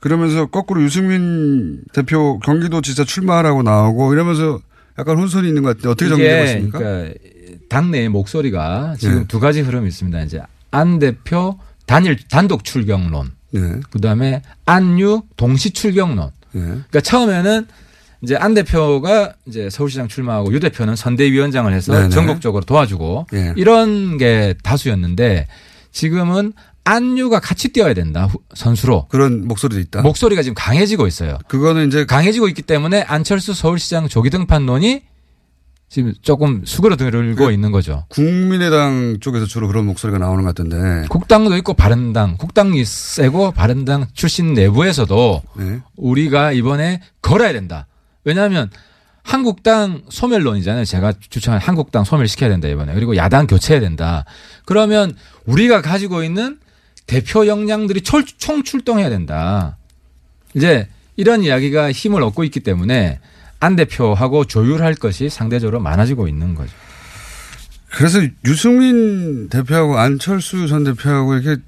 그러면서 거꾸로 유승민 대표 경기도지사 출마하라고 나오고 이러면서 약간 혼선이 있는 것 같은데 어떻게 정리되고 있습니까? 그러니까 당내의 목소리가 지금 네. 두 가지 흐름이 있습니다. 이제 안 대표 단일 단독 출경론, 네. 그다음에 안유 동시 출경론. 네. 그러니까 처음에는 이제 안 대표가 이제 서울시장 출마하고 유 대표는 선대위원장을 해서 네네. 전국적으로 도와주고 예. 이런 게 다수였는데 지금은 안유가 같이 뛰어야 된다 후- 선수로 그런 목소리도 있다. 목소리가 지금 강해지고 있어요. 그거는 이제 강해지고 있기 때문에 안철수 서울시장 조기 등 판론이 지금 조금 수그러들고 있는 거죠. 국민의당 쪽에서 주로 그런 목소리가 나오는 것 같던데. 국당도 있고 바른당, 국당이 세고 바른당 출신 내부에서도 네. 우리가 이번에 걸어야 된다. 왜냐하면 한국당 소멸론이잖아요. 제가 주창한 한국당 소멸시켜야 된다 이번에. 그리고 야당 교체해야 된다. 그러면 우리가 가지고 있는 대표 역량들이 총, 총출동해야 된다. 이제 이런 이야기가 힘을 얻고 있기 때문에 안 대표하고 조율할 것이 상대적으로 많아지고 있는 거죠. 그래서 유승민 대표하고 안철수 전 대표하고 이렇게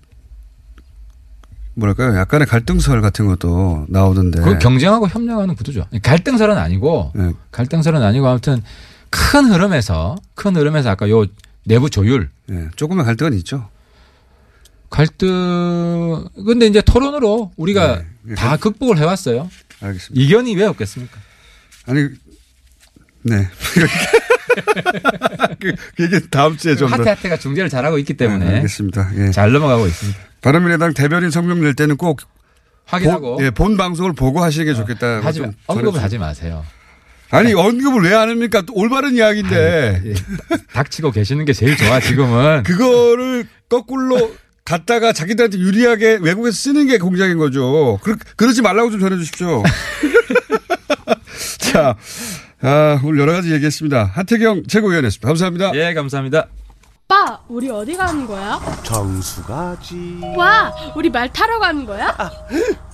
뭐랄까요? 약간의 갈등설 같은 것도 나오던데. 그 경쟁하고 협력하는 구도죠. 갈등설은 아니고 네. 갈등설은 아니고 아무튼 큰 흐름에서 큰 흐름에서 아까 요 내부 조율 네, 조금의 갈등은 있죠. 갈등 근데 이제 토론으로 우리가 네. 다 극복을 해왔어요. 알겠습니다. 이견이 왜 없겠습니까? 아니, 네. 그, 그 얘기 다음 주에 좀 더. 하태 하태가 중재를 잘하고 있기 때문에 네, 알겠습니다. 예. 잘 넘어가고 있습니다. 바른미래당 대변인 성명 낼 때는 꼭 확인하고 본, 예, 본 방송을 보고 하시는 게 좋겠다. 하지 마- 언급을 하지 마세요. 아니 언급을 왜 안 합니까? 또 올바른 이야기인데 예, 닥치고 계시는 게 제일 좋아 지금은. 그거를 거꾸로 갖다가 자기들한테 유리하게 외국에서 쓰는 게 공작인 거죠. 그러, 그러지 말라고 좀 전해주십시오. 자, 아, 오늘 여러 가지 얘기했습니다. 하태경 최고위원이었습니다. 감사합니다. 예, 감사합니다. 오빠, 우리 어디 가는 거야? 정수 가지. 와, 우리 말 타러 가는 거야?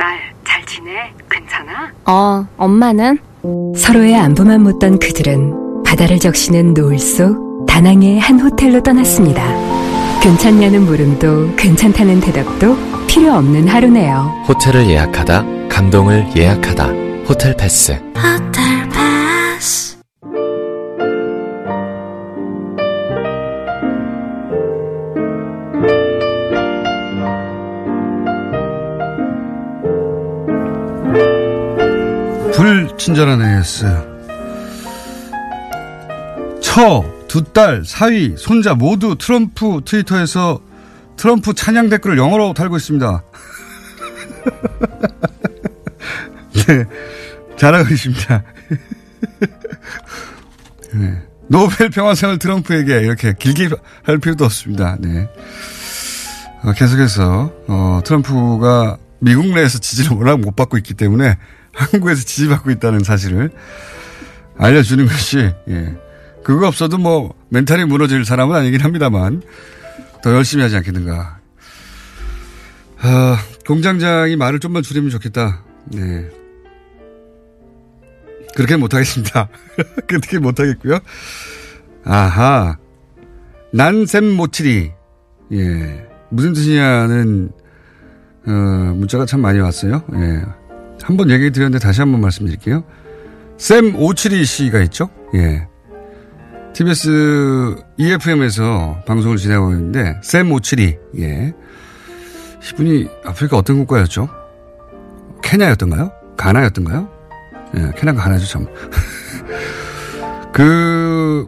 딸, 잘 지내? 괜찮아? 어, 엄마는? 서로의 안부만 묻던 그들은 바다를 적시는 노을 속 다낭의 한 호텔로 떠났습니다. 괜찮냐는 물음도 괜찮다는 대답도 필요 없는 하루네요. 호텔을 예약하다, 감동을 예약하다. 호텔 패스. 호텔 친절한 AS. 처, 두 딸, 사위, 손자 모두 트럼프 트위터에서 트럼프 찬양 댓글을 영어로 달고 있습니다. 네. 잘하고 계십니다. 네. 노벨 평화상을 트럼프에게 이렇게 길게 할 필요도 없습니다. 네. 어, 계속해서, 어, 트럼프가 미국 내에서 지지를 워낙 못 받고 있기 때문에 한국에서 지지받고 있다는 사실을 알려주는 것이, 예. 그거 없어도 뭐, 멘탈이 무너질 사람은 아니긴 합니다만, 더 열심히 하지 않겠는가. 어, 공장장이 말을 좀만 줄이면 좋겠다. 네. 그렇게 못하겠습니다. 그렇게 못하겠고요. 아하. 난샘 모치리. 예. 무슨 뜻이냐는, 어, 문자가 참 많이 왔어요. 예. 한 번 얘기 드렸는데 다시 한 번 말씀드릴게요. 샘 오칠이 씨가 있죠? 예. TBS EFM에서 방송을 진행하고 있는데, 샘 오칠이, 예. 이분이 아프리카 어떤 국가였죠? 케냐였던가요? 가나였던가요? 예, 케냐가 가나죠, 참. 그,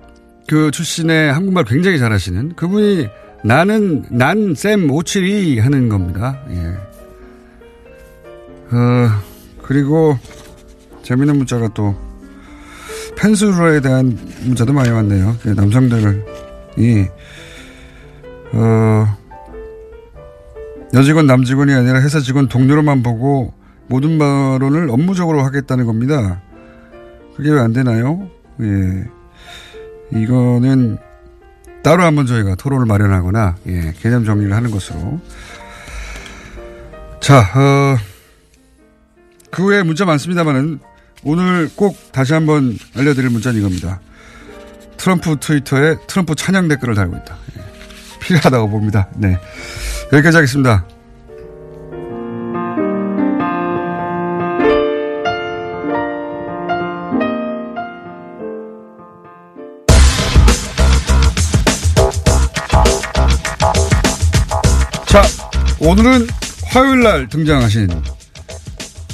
그 출신의 한국말 굉장히 잘하시는 그분이 나는, 난, 쌤, 오칠이 하는 겁니다. 예. 어, 그리고 재미있는 문자가 또 펜스루에 대한 문자도 많이 왔네요. 그 남성들이, 어, 여직원, 남직원이 아니라 회사 직원 동료로만 보고 모든 발언을 업무적으로 하겠다는 겁니다. 그게 왜 안 되나요? 예. 이거는 따로 한번 저희가 토론을 마련하거나, 예, 개념 정리를 하는 것으로. 자, 어, 그 외에 문자 많습니다만은 오늘 꼭 다시 한번 알려드릴 문자는 이겁니다. 트럼프 트위터에 트럼프 찬양 댓글을 달고 있다. 예. 필요하다고 봅니다. 네. 여기까지 하겠습니다. 자, 오늘은 화요일 날 등장하신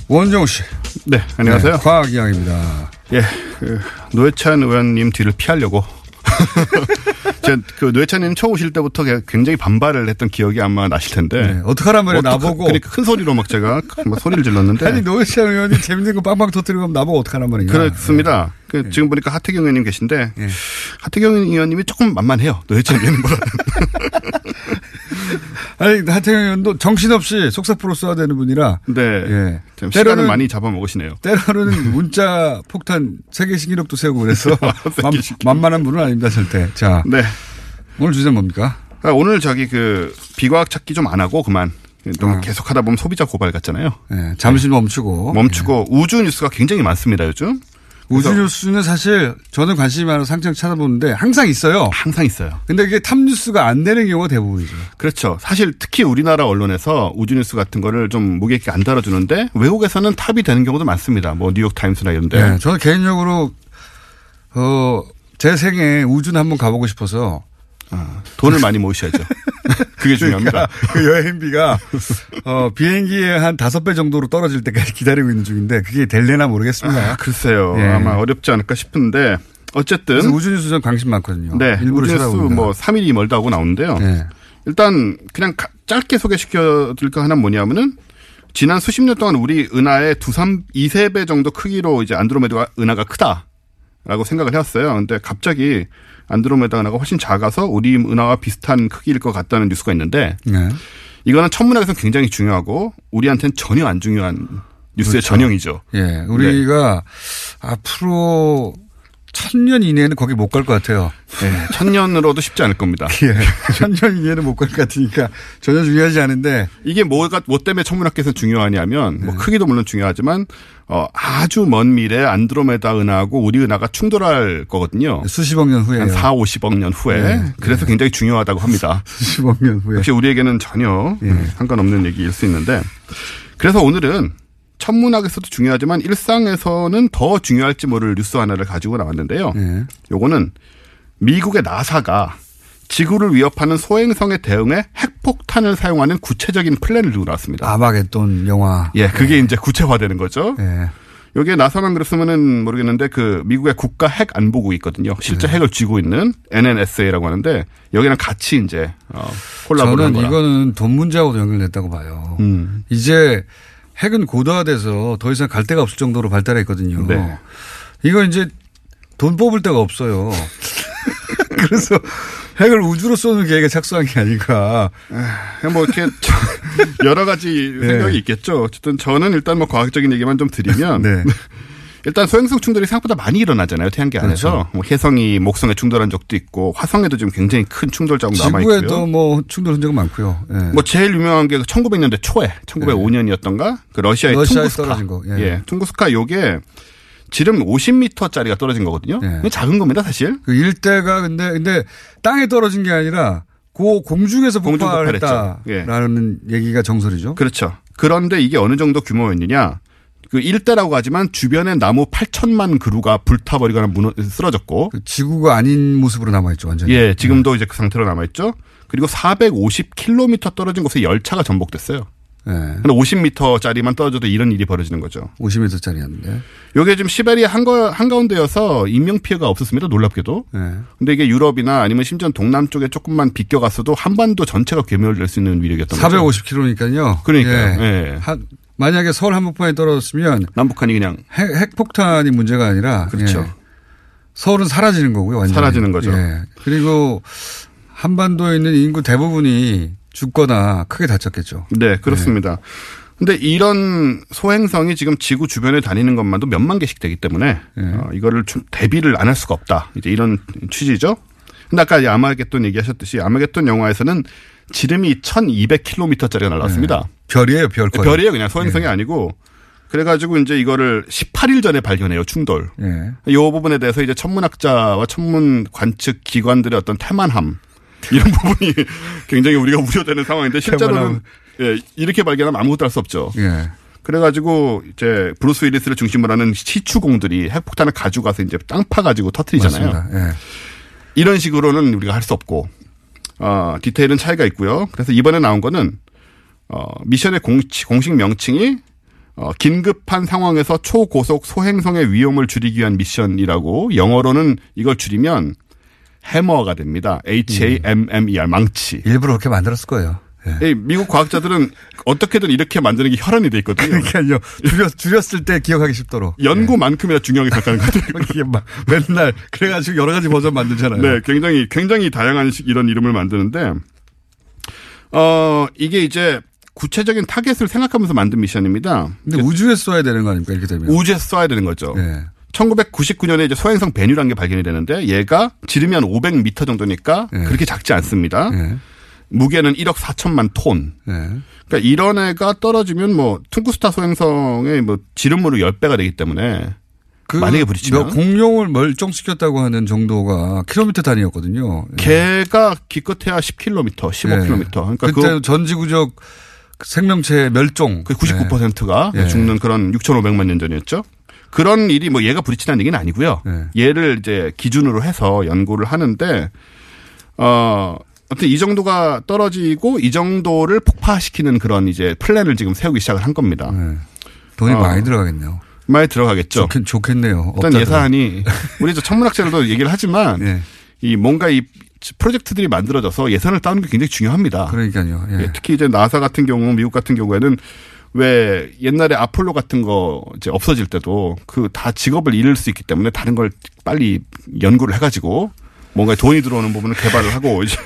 원정우 씨. 네, 안녕하세요. 네, 과학 이야기입니다. 예, 그 노회찬 의원님 뒤를 피하려고. 제가 그 노회찬님 처음 오실 때부터 굉장히 반발을 했던 기억이 아마 나실 텐데. 네, 어떡하란 말이에요, 나보고. 그러니까 큰 소리로 막 제가 막 소리를 질렀는데. 아니, 노회찬 의원이 재밌는 거 빵빵 터뜨리고 하면 나보고 어떡하란 말이냐. 그렇습니다. 그 네. 지금 보니까 하태경 의원님 계신데. 하태경 의원님이 조금 만만해요. 노회찬 의원님보다. 아니, 하태경 의원도 정신없이 속사포로 써야 되는 분이라. 네. 예. 좀 시간을 많이 잡아먹으시네요. 때로는 문자 폭탄 세계 신기록도 세우고 그래서 만, 만만한 분은 아닙니다, 절대. 자. 네. 오늘 주제 뭡니까? 아, 오늘 저기 그 비과학 찾기 좀 안 하고 그만. 너무 계속 하다 보면 소비자 고발 같잖아요. 네, 잠시 멈추고. 멈추고 우주 뉴스가 굉장히 많습니다, 요즘. 우주 뉴스는 사실 저는 관심이 많아서 항상 찾아보는데 항상 있어요. 항상 있어요. 근데 이게 탑 뉴스가 안 되는 경우가 대부분이죠. 그렇죠. 사실 특히 우리나라 언론에서 우주 뉴스 같은 거를 좀 무게 있게 안 다뤄주는데 외국에서는 탑이 되는 경우도 많습니다. 뭐 뉴욕 타임스나 이런데. 네, 저는 개인적으로 어, 제 생에 우주는 한번 가보고 싶어서 아, 돈을 많이 모으셔야죠. 그게 중요합니다. 그러니까 그 여행비가 어, 비행기에 한 다섯 배 정도로 떨어질 때까지 기다리고 있는 중인데 그게 될래나 모르겠습니다. 아, 글쎄요. 예. 아마 어렵지 않을까 싶은데 어쨌든 그래서 우주 뉴스 전 관심 많거든요. 네, 일부러 우주 뉴스 찾아봅니다. 뭐 3일이 멀다 하고 나오는데요. 네. 일단 그냥 가- 짧게 소개시켜 드릴 거 하나 뭐냐면은 지난 수십 년 동안 우리 은하의 두, 삼, 이세 배 정도 크기로 이제 안드로메다 은하가 크다 라고 생각을 해왔어요. 근데 갑자기 안드로메다 은하가 훨씬 작아서 우리 은하와 비슷한 크기일 것 같다는 뉴스가 있는데 네. 이거는 천문학에서 굉장히 중요하고 우리한테는 전혀 안 중요한 뉴스의 그렇죠. 전형이죠. 예, 우리가 앞으로 천년 이내에는 거기 못 갈 것 같아요. 네, 천년으로도 쉽지 않을 겁니다. 예, 천년 이내는 못 갈 것 같으니까 전혀 중요하지 않은데 이게 뭐가 뭐 때문에 천문학계에서 중요하냐면 네. 뭐 크기도 물론 중요하지만 어 아주 먼 미래 안드로메다 은하하고 우리 은하가 충돌할 거거든요. 수십억 년 후에 한 4, 50억 년 후에. 네. 그래서 굉장히 중요하다고 합니다. 수십억 년 후에 역시 우리에게는 전혀 예. 상관없는 얘기일 수 있는데 그래서 오늘은 천문학에서도 중요하지만 일상에서는 더 중요할지 모를 뉴스 하나를 가지고 나왔는데요. 네. 요거는 미국의 나사가 지구를 위협하는 소행성에 대응해 핵폭탄을 사용하는 구체적인 플랜을 두고 나왔습니다. 아마겟돈 영화. 예, 그게 이제 구체화되는 거죠. 예. 여기에 나사만 그랬으면은 모르겠는데 그 미국의 국가 핵 안보국이 있거든요. 실제 네. 핵을 쥐고 있는 NNSA라고 하는데 여기랑 같이 이제 어, 콜라보를 한 저는. 이거는 돈 문제하고도 연결됐다고 봐요. 음. 이제 핵은 고도화돼서 더 이상 갈 데가 없을 정도로 발달했거든요. 네. 이거 이제 돈 뽑을 데가 없어요. 그래서 핵을 우주로 쏘는 계획에 착수한 게 아닌가. 에, 뭐 이렇게 여러 가지 네. 생각이 있겠죠. 어쨌든 저는 일단 뭐 과학적인 얘기만 좀 드리면 네. 일단 소행성 충돌이 생각보다 많이 일어나잖아요. 태양계 안에서. 그렇죠. 뭐 혜성이 목성에 충돌한 적도 있고 화성에도 지금 굉장히 큰 충돌 자국 남아 지구에도 있고요. 뭐 충돌 흔적은 많고요. 예. 뭐 제일 유명한 게 1900년대 초에 1905년이었던가 그 러시아의 러시아에 퉁구스카. 떨어진 거, 예. 예. 퉁구스카 요게 지름 50m짜리가 떨어진 거거든요. 예. 작은 겁니다, 사실. 그 일대가 근데 근데 땅에 떨어진 게 아니라 고 공중에서 공중 폭발했다라는 얘기가 정설이죠. 그렇죠. 그런데 이게 어느 정도 규모였느냐? 그 일대라고 하지만 주변에 나무 8천만 그루가 불타버리거나 무너, 쓰러졌고. 지구가 아닌 모습으로 남아있죠, 완전히. 예, 지금도 이제 그 상태로 남아있죠. 그리고 450km 떨어진 곳에 열차가 전복됐어요. 예. 근데 50m짜리만 떨어져도 이런 일이 벌어지는 거죠. 50m짜리였는데. 요게 지금 시베리아 한가, 한가운데여서 인명피해가 없었습니다. 놀랍게도. 예. 근데 이게 유럽이나 아니면 심지어 동남 쪽에 조금만 비껴갔어도 한반도 전체가 괴멸될 수 있는 위력이었던 거죠. 450km니까요. 그러니까요. 예. 한, 만약에 서울 한복판에 떨어졌으면 남북한이 그냥 핵, 핵폭탄이 문제가 아니라 그렇죠. 예. 서울은 사라지는 거고요. 완전히. 사라지는 거죠. 예. 그리고 한반도에 있는 인구 대부분이 죽거나 크게 다쳤겠죠. 네, 그렇습니다. 근데 이런 소행성이 지금 지구 주변에 다니는 것만도 몇만 개씩 되기 때문에 어, 이거를 좀 대비를 안 할 수가 없다. 이제 이런 취지죠. 근데 아까 아마겟돈 얘기하셨듯이 아마겟돈 영화에서는 지름이 1200km짜리가 날랐습니다. 별이에요, 별. 거의. 별이에요, 그냥 소행성이 아니고. 그래가지고 이제 이거를 18일 전에 발견해요, 충돌. 예. 이 부분에 대해서 이제 천문학자와 천문 관측 기관들의 어떤 태만함 이런 부분이 굉장히 우리가 우려되는 상황인데 실제로는. 예, 이렇게 발견하면 아무것도 할 수 없죠. 예. 그래가지고 이제 브루스 윌리스를 중심으로 하는 시추공들이 핵폭탄을 가져가서 이제 땅 파가지고 터트리잖아요. 예. 이런 식으로는 우리가 할 수 없고 어, 디테일은 차이가 있고요. 그래서 이번에 나온 거는 어, 미션의 공식, 공식 명칭이 어, 긴급한 상황에서 초고속 소행성의 위험을 줄이기 위한 미션이라고 영어로는 이걸 줄이면 해머가 됩니다. H-A-M-M-E-R 망치. 일부러 그렇게 만들었을 거예요. 이 미국 과학자들은 어떻게든 이렇게 만드는 게 혈안이 돼 있거든요. 그러니까요. 줄였, 줄였을 때 기억하기 쉽도록. 연구만큼이나 중요하게 생각하는 거죠. 이게 막 맨날 그래가지고 여러 가지 버전 만들잖아요. 네, 굉장히 굉장히 다양한 식 이런 이름을 만드는데 어 이게 이제 구체적인 타겟을 생각하면서 만든 미션입니다. 근데 우주에 쏘야 되는 거 아닙니까? 이렇게 되면. 우주에 쏴야 되는 거죠. 네. 1999년에 이제 소행성 베누라는 게 발견이 되는데 얘가 지름이 한 500m 정도니까 네. 그렇게 작지 않습니다. 무게는 1억 4천만 톤. 네. 그러니까 이런 애가 떨어지면 뭐 퉁구스카 소행성의 뭐 지름으로 10배가 되기 때문에 그 만약에 부딪히면 몇 공룡을 멸종시켰다고 하는 정도가 킬로미터 단위였거든요. 걔가 기껏해야 10km, 15km. 그러니까 그때 그 전지구적 생명체 멸종. 그 99%가 예. 죽는 그런 6,500만 년 전이었죠. 그런 일이 뭐 얘가 부딪히는 얘기는 아니고요. 예. 얘를 이제 기준으로 해서 연구를 하는데 어 어떤 이 정도가 떨어지고 이 정도를 폭파시키는 그런 이제 플랜을 지금 세우기 시작을 한 겁니다. 돈이 어, 많이 들어가겠네요. 많이 들어가겠죠. 좋겠, 좋겠 네요. 일단 없다더라. 예산이 우리 저 천문학자들도 얘기를 하지만 예. 이 뭔가 이 프로젝트들이 만들어져서 예산을 따는 게 굉장히 중요합니다. 그러니까요. 예. 예, 특히 이제 나사 같은 경우, 미국 같은 경우에는 왜 옛날에 아폴로 같은 거 이제 없어질 때도 그 다 직업을 잃을 수 있기 때문에 다른 걸 빨리 연구를 해가지고 뭔가 돈이 들어오는 부분을 개발을 하고 이제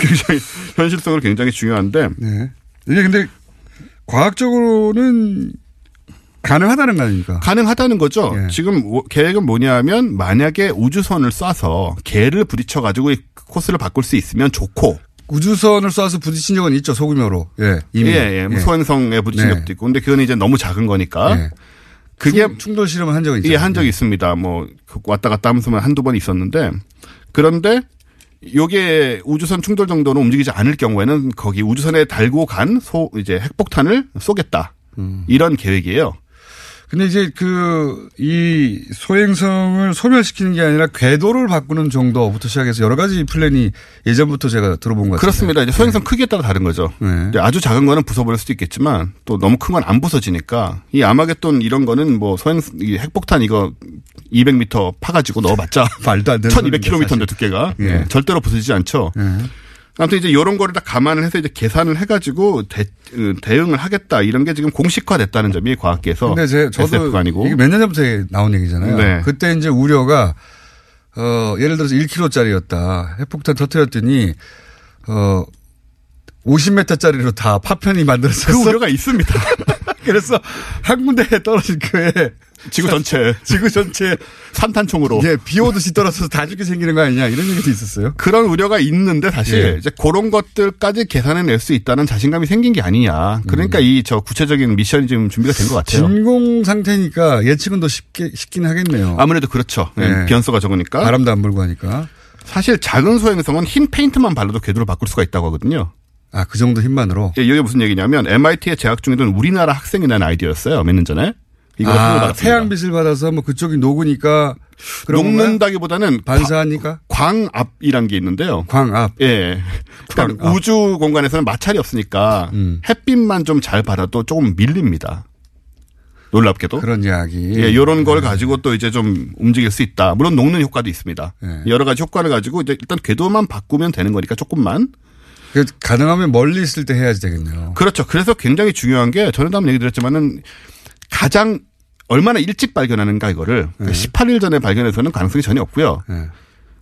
굉장히 현실성으로 굉장히 중요한데 네. 이게 근데 과학적으로는 가능하다는 거 아닙니까? 가능하다는 거죠. 예. 지금 뭐- 계획은 뭐냐면 만약에 우주선을 쏴서 개를 부딪혀 가지고 코스를 바꿀 수 있으면 좋고 우주선을 쏴서 부딪힌 적은 있죠 소규모로. 예. 이미. 예, 예. 뭐 소행성에 부딪힌 네. 적도 있고. 근데 그건 이제 너무 작은 거니까. 예. 그게 충- 충돌 실험을 한 적은 있죠. 예, 한 적이 있습니다. 뭐 왔다 갔다 하면서 한두 번 있었는데 그런데 요게 우주선 충돌 정도는 움직이지 않을 경우에는 거기 우주선에 달고 간 소 이제 핵폭탄을 쏘겠다. 음. 이런 계획이에요. 근데 이제 그, 이 소행성을 소멸시키는 게 아니라 궤도를 바꾸는 정도부터 시작해서 여러 가지 플랜이 예전부터 제가 들어본 것 같아요. 그렇습니다. 이제 소행성 크기에 따라 다른 거죠. 네. 아주 작은 거는 부숴버릴 수도 있겠지만 또 너무 큰 건 안 부서지니까 이 아마겟돈 이런 거는 뭐 소행 이 핵폭탄 이거 200m 파가지고 넣어봤자 말도 안 되는 1200km인데 사실. 두께가 예. 예, 절대로 부서지지 않죠. 아무튼 이제 이런 거를 다 감안을 해서 이제 계산을 해가지고 대, 어, 대응을 하겠다 이런 게 지금 공식화됐다는 점이 과학계에서 근데 제, 저도 아니고 이게 몇 년 전부터 나온 얘기잖아요. 네. 그때 이제 우려가 어 예를 들어서 1kg짜리였다. 핵폭탄 터뜨렸더니 어 50m짜리로 다 파편이 만들어졌어. 그 우려가 있습니다. 그래서 한 군데에 떨어진 거에 지구 전체. 지구 전체 산탄총으로. 예, 비 오듯이 떨어져서 다 죽게 생기는 거 아니냐 이런 얘기도 있었어요. 그런 우려가 있는데 사실 예. 이제 그런 것들까지 계산해낼 수 있다는 자신감이 생긴 게 아니냐. 그러니까 이저 구체적인 미션이 지금 준비가 된 것 같아요. 진공 상태니까 예측은 더 쉽게 쉽긴 하겠네요. 아무래도 그렇죠. 네, 예. 변수가 적으니까. 바람도 안 불고 하니까. 사실 작은 소행성은 흰 페인트만 발라도 궤도를 바꿀 수가 있다고 하거든요. 아, 그 정도 힘만으로? 예, 이게 무슨 얘기냐면 MIT에 재학 중이던 우리나라 학생이 낸 아이디어였어요. 몇 년 전에. 이거 아, 받았습니다. 태양빛을 받아서 뭐 그쪽이 녹으니까? 녹는다기보다는 반사하니까 광압이란 게 있는데요. 광압. 예. 그러니까 광압. 우주 공간에서는 마찰이 없으니까 음. 햇빛만 좀 잘 받아도 조금 밀립니다. 놀랍게도. 그런 이야기. 예, 요런 걸 가지고 또 이제 좀 움직일 수 있다. 물론 녹는 효과도 있습니다. 예. 여러 가지 효과를 가지고 이제 일단 궤도만 바꾸면 되는 거니까 조금만. 그 가능하면 멀리 있을 때 해야지 되겠네요. 그렇죠. 그래서 굉장히 중요한 게 전에도 한번 얘기 드렸지만은 가장 얼마나 일찍 발견하는가 이거를 네. 18일 전에 발견해서는 가능성이 전혀 없고요.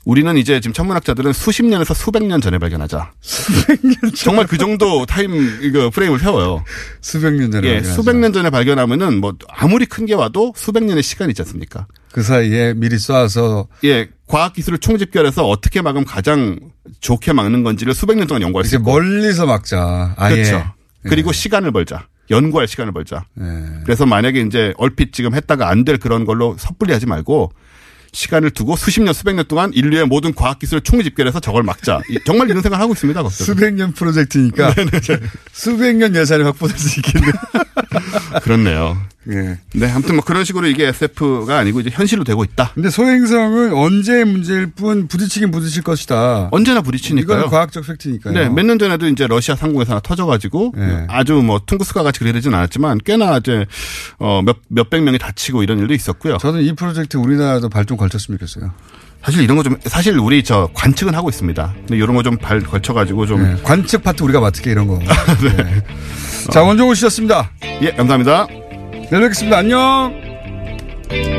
우리는 이제 지금 천문학자들은 수십 년에서 수백 년 전에 발견하자. 정말 그 정도 타임 이거 프레임을 세워요. 수백 년 전에 예. 수백 년 전에 발견하면은 뭐 아무리 큰 게 와도 수백 년의 시간이 있지 않습니까? 그 사이에 미리 쏴서 예, 과학 기술을 총집결해서 어떻게 막으면 가장 좋게 막는 건지를 수백 년 동안 연구할 수 있고. 멀리서 막자. 아예. 그렇죠. 예. 그리고 시간을 벌자. 연구할 시간을 벌자. 예. 그래서 만약에 이제 얼핏 지금 했다가 안 될 그런 걸로 섣불리 하지 말고 시간을 두고 수십 년, 수백 년 동안 인류의 모든 과학 기술을 총집결해서 저걸 막자. 이- 정말 이런 생각을 하고 있습니다. 수백 년 프로젝트니까 수백 년 예산이 확보될 수 있겠네. 그렇네요. 예. 네, 아무튼 뭐 그런 식으로 이게 SF가 아니고 이제 현실로 되고 있다. 근데 소행성은 언제 문제일 뿐 부딪히긴 부딪힐 것이다. 언제나 부딪히니까요. 이건 과학적 팩트니까요. 네, 몇 년 전에도 이제 러시아 상공에서 하나 터져가지고 네. 아주 뭐 퉁구스카 같이 그러진 않았지만 꽤나 이제 어 몇 몇백 명이 다치고 이런 일도 있었고요. 저는 이 프로젝트 우리나라도 발 좀 걸쳤으면 좋겠어요. 사실 이런 거 좀 사실 우리 저 관측은 하고 있습니다. 근데 이런 거 좀 발 걸쳐가지고 좀 네, 관측 파트 우리가 맡을게 이런 거. 네. 자 원종우 씨였습니다. 예, 감사합니다. 내일 뵙겠습니다. 안녕!